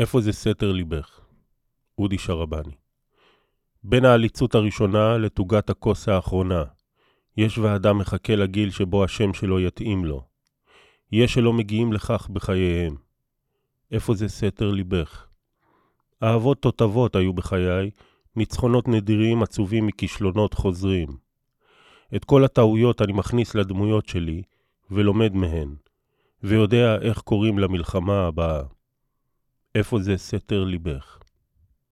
איפה זה סתר ליבך? אודי שרבני. בין העליצות הראשונה לתוגת הכוס האחרונה, יש ואדם מחכה לגיל שבו השם שלו יתאים לו. יש שלא מגיעים לכך בחייהם. איפה זה סתר ליבך? אהבות תותבות היו בחיי, ניצחונות נדירים עצובים מכישלונות חוזרים. את כל הטעויות אני מכניס לדמויות שלי, ולומד מהן, ויודע איך קוראים למלחמה הבאה. איפה זה סתר ליבך?